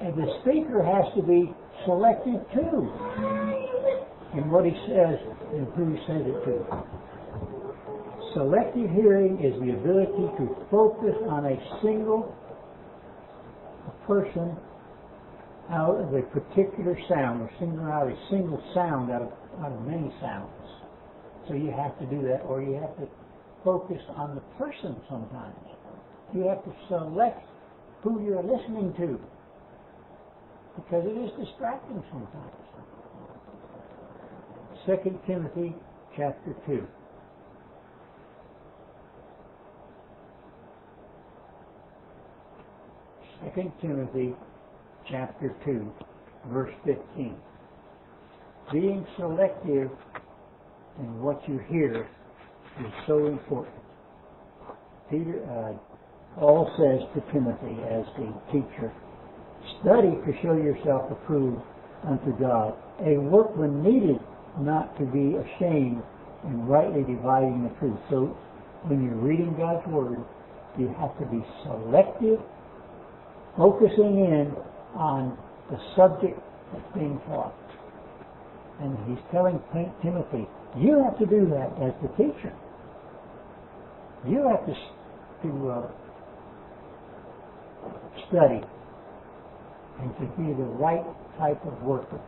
and the speaker has to be selected too in what he says and who he says it to. Selective hearing is the ability to focus on a single person out of a particular sound, or single out a single sound out of, out of many sounds. So you have to do that, or you have to focus on the person sometimes. You have to select who you're listening to, because it is distracting sometimes. 2 Timothy chapter 2. Second Timothy chapter 2, verse 15. Being selective in what you hear is so important. Peter, uh, Paul says to Timothy as the teacher, study to show yourself approved unto God, a workman needed not to be ashamed and rightly dividing the truth. So when you're reading God's Word, you have to be selective focusing in on the subject that's being taught. And he's telling Timothy, you have to do that as the teacher. You have to, to uh, study and to be the right type of worker.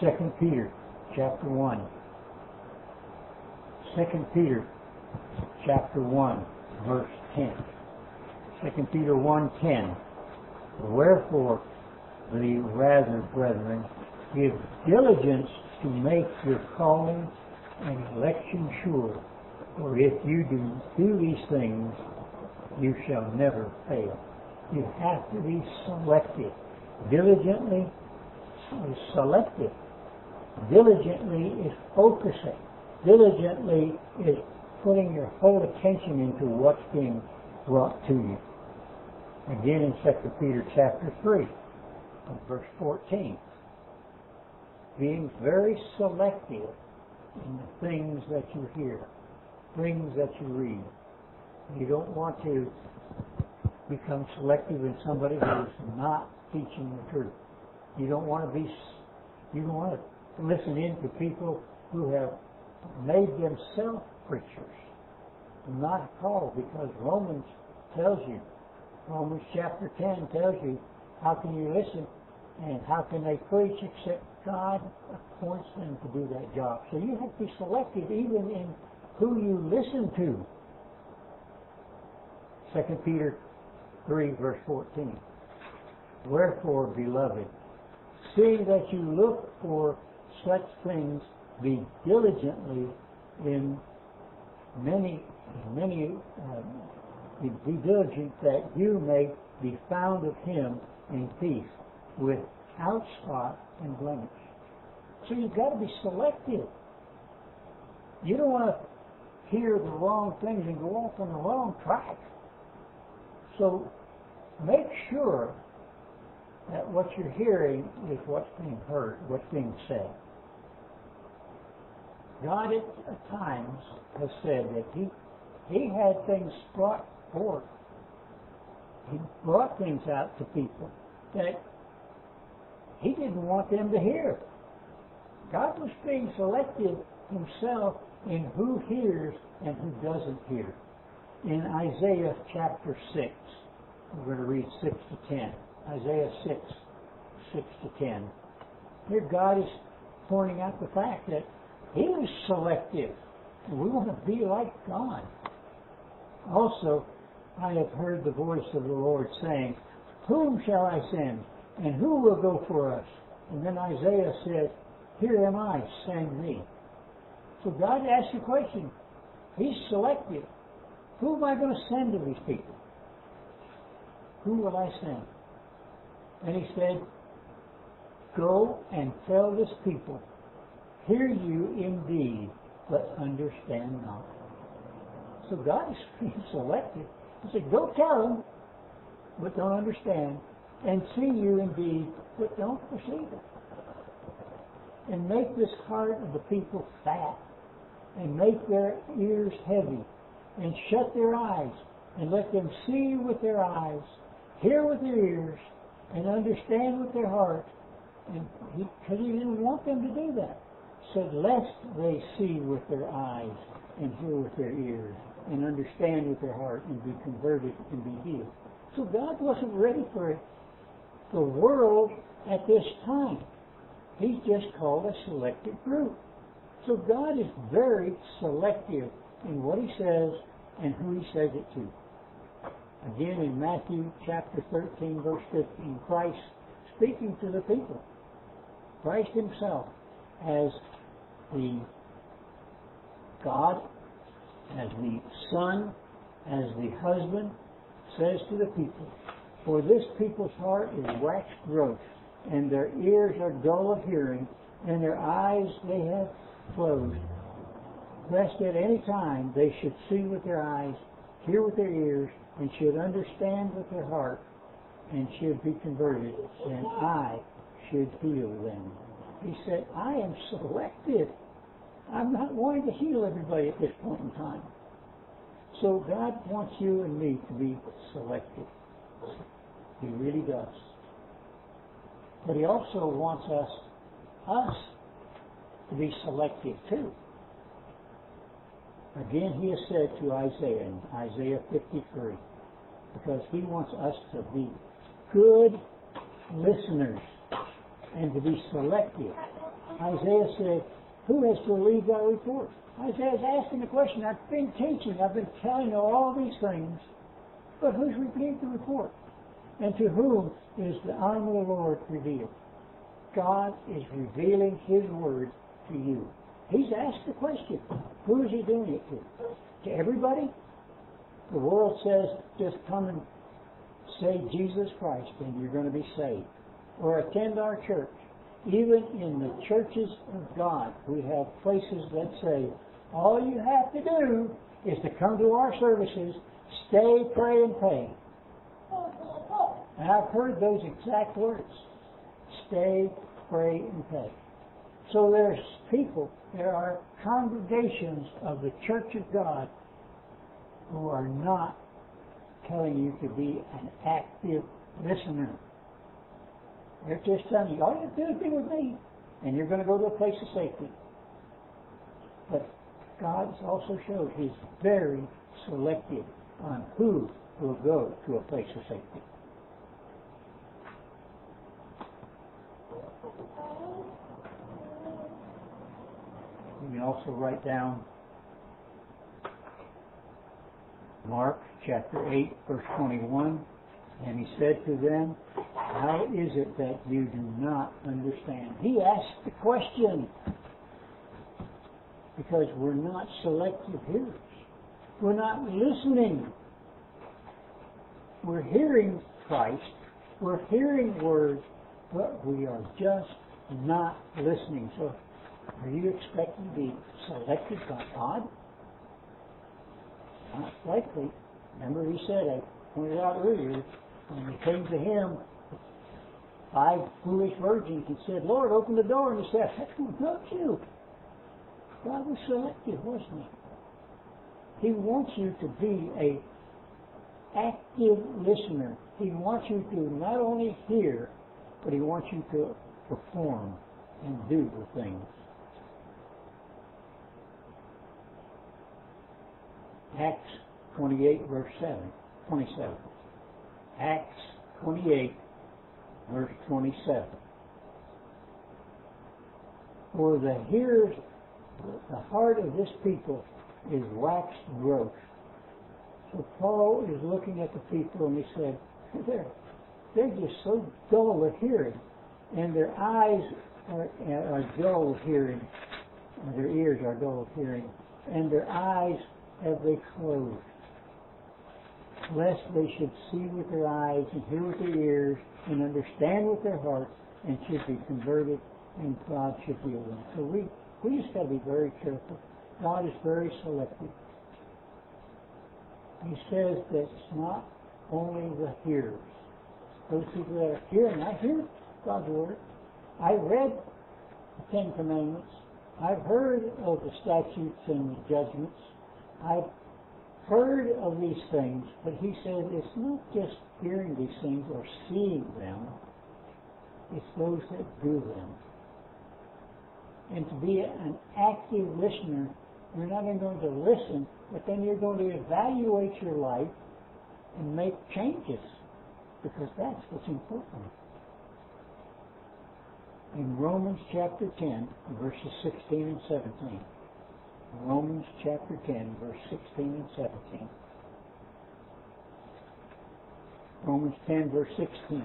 Second Peter chapter 1. Second Peter chapter 1 verse 10. 2 Peter 1.10 Wherefore, the rather, brethren, give diligence to make your calling and election sure. For if you do do these things, you shall never fail. You have to be selective. Diligently is selective. Diligently is focusing. Diligently is putting your whole attention into what's being brought to you. Again in 2 Peter chapter 3, verse 14. Being very selective in the things that you hear, things that you read. You don't want to become selective in somebody who's not teaching the truth. You don't want to be, you don't want to listen in to people who have made themselves preachers. Not called because Romans tells you Romans chapter 10 tells you how can you listen and how can they preach except God appoints them to do that job. So you have to be selective even in who you listen to. 2 Peter 3 verse 14. Wherefore, beloved, seeing that you look for such things, be diligently in many, many uh, be diligent that you may be found of him in peace, without spot and blemish. So you've got to be selective. You don't want to hear the wrong things and go off on the wrong track. So make sure that what you're hearing is what's being heard, what's being said. God at times has said that He He had things brought forth. He brought things out to people that he didn't want them to hear. God was being selective himself in who hears and who doesn't hear. In Isaiah chapter 6, we're going to read 6 to 10. Isaiah 6, 6 to 10. Here God is pointing out the fact that He was selective. We want to be like God. Also, I have heard the voice of the Lord saying, Whom shall I send? And who will go for us? And then Isaiah said, Here am I, send me. So God asks the question. He's selective. Who am I going to send to these people? Who will I send? And he said, Go and tell this people, Hear you indeed, but understand not. So God is being selective. He said, Go tell them, but don't understand, and see you indeed, but don't perceive it. And make this heart of the people fat, and make their ears heavy, and shut their eyes, and let them see with their eyes, hear with their ears, and understand with their heart. And because he, he didn't want them to do that, said, lest they see with their eyes, and hear with their ears, and understand with their heart, and be converted and be healed. So God wasn't ready for the world at this time. He's just called a selected group. So God is very selective in what he says and who he says it to. Again in Matthew chapter 13 verse 15, Christ speaking to the people. Christ himself as the God, as the Son, as the husband, says to the people, For this people's heart is waxed gross, and their ears are dull of hearing, and their eyes they have closed. Lest at any time they should see with their eyes, hear with their ears, and should understand with their heart, and should be converted, and I should heal them. He said, I am selected. I'm not wanting to heal everybody at this point in time. So God wants you and me to be selected. He really does. But He also wants us, us, to be selective too. Again, He has said to Isaiah in Isaiah 53, because He wants us to be good listeners and to be selective. Isaiah said, Who has believed our report? Isaiah is asking the question, I've been teaching, I've been telling you all these things, but who's repeated the report? And to whom is the arm of the Lord revealed? God is revealing His word to you. He's asked the question, who is He doing it to? To everybody? The world says, just come and say Jesus Christ and you're going to be saved. Or attend our church. Even in the churches of God, we have places that say, all you have to do is to come to our services, stay, pray, and pay. And I've heard those exact words. Stay, pray, and pay. So there's people, there are congregations of the Church of God who are not telling you to be an active listener. They're just telling you, all you have to do is be with me, and you're going to go to a place of safety. But God has also shows He's very selective on who will go to a place of safety. Can also write down Mark chapter 8, verse 21. And he said to them, How is it that you do not understand? He asked the question because we're not selective hearers. We're not listening. We're hearing Christ. We're hearing words, but we are just not listening. So are you expecting to be selected by God? Not likely. Remember he said, I pointed out earlier, when they came to him, five foolish virgins, he said, Lord, open the door. And he said, not you. God was selective, wasn't he? He wants you to be a active listener. He wants you to not only hear, but he wants you to perform and do the things. Acts 28 verse 7, 27. Acts 28 verse 27. For the hearers, the heart of this people is waxed gross. So Paul is looking at the people and he said, they're, they're just so dull of hearing. And their eyes are, are dull of hearing. Their ears are dull of hearing. And their eyes have they closed. lest they should see with their eyes and hear with their ears and understand with their hearts and should be converted and God should heal them. So we, we just got to be very careful. God is very selective. He says that it's not only the hearers. Those people that are hearing, I hear God's word. I read the Ten Commandments. I've heard of the statutes and the judgments. I've heard of these things, but he said it's not just hearing these things or seeing them, it's those that do them. And to be an active listener, you're not only going to listen, but then you're going to evaluate your life and make changes because that's what's important. In Romans chapter 10, verses 16 and 17. Romans chapter 10, verse 16 and 17. Romans 10, verse 16.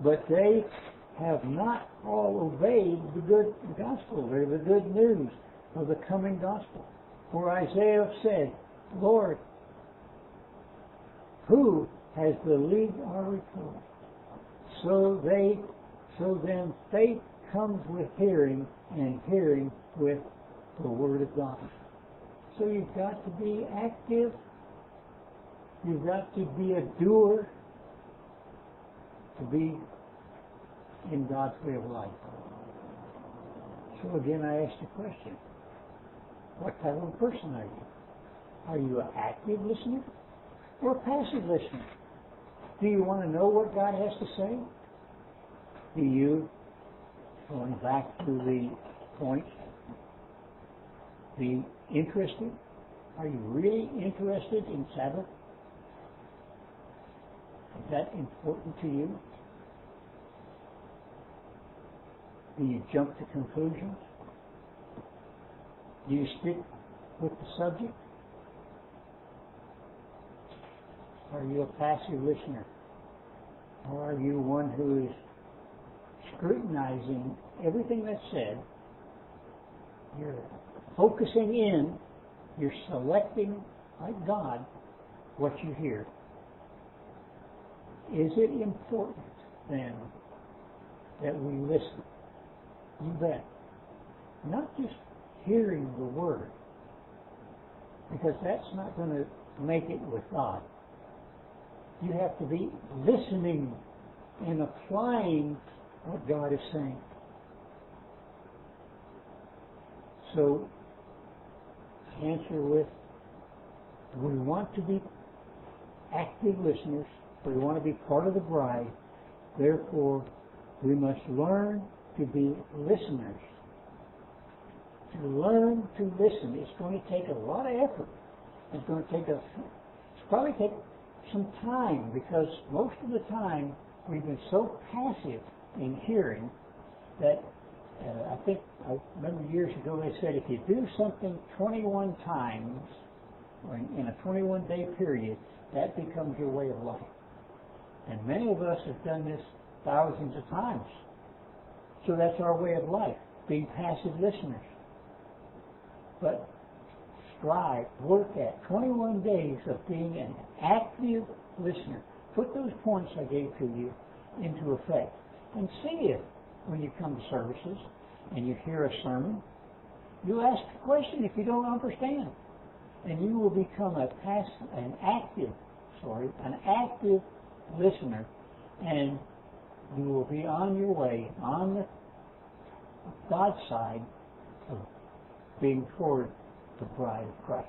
But they have not all obeyed the good gospel, or the good news of the coming gospel. For Isaiah said, Lord, who has believed our report? So they, so then faith comes with hearing, and hearing with the Word of God. So you've got to be active. You've got to be a doer to be in God's way of life. So again, I ask the question, what type of person are you? Are you an active listener or a passive listener? Do you want to know what God has to say? Do you, going back to the point, be interested? Are you really interested in Sabbath? Is that important to you? Do you jump to conclusions? Do you stick with the subject? Are you a passive listener? Or are you one who is scrutinizing everything that's said? You're focusing in, you're selecting, like God, what you hear. Is it important then that we listen? You bet. Not just hearing the word, because that's not going to make it with God. You have to be listening and applying what God is saying. So, answer with, we want to be active listeners, we want to be part of the bride, therefore we must learn to be listeners. To learn to listen, it's going to take a lot of effort. It's going to take us, it's probably take some time because most of the time we've been so passive in hearing that uh, I think I remember years ago they said if you do something 21 times or in, in a 21 day period, that becomes your way of life. And many of us have done this thousands of times. So that's our way of life, being passive listeners. But strive, work at 21 days of being an active listener. Put those points I gave to you into effect and see if when you come to services and you hear a sermon, you ask a question if you don't understand. And you will become a an active, sorry, an active listener and you will be on your way, on the God's side of being toward the bride of Christ.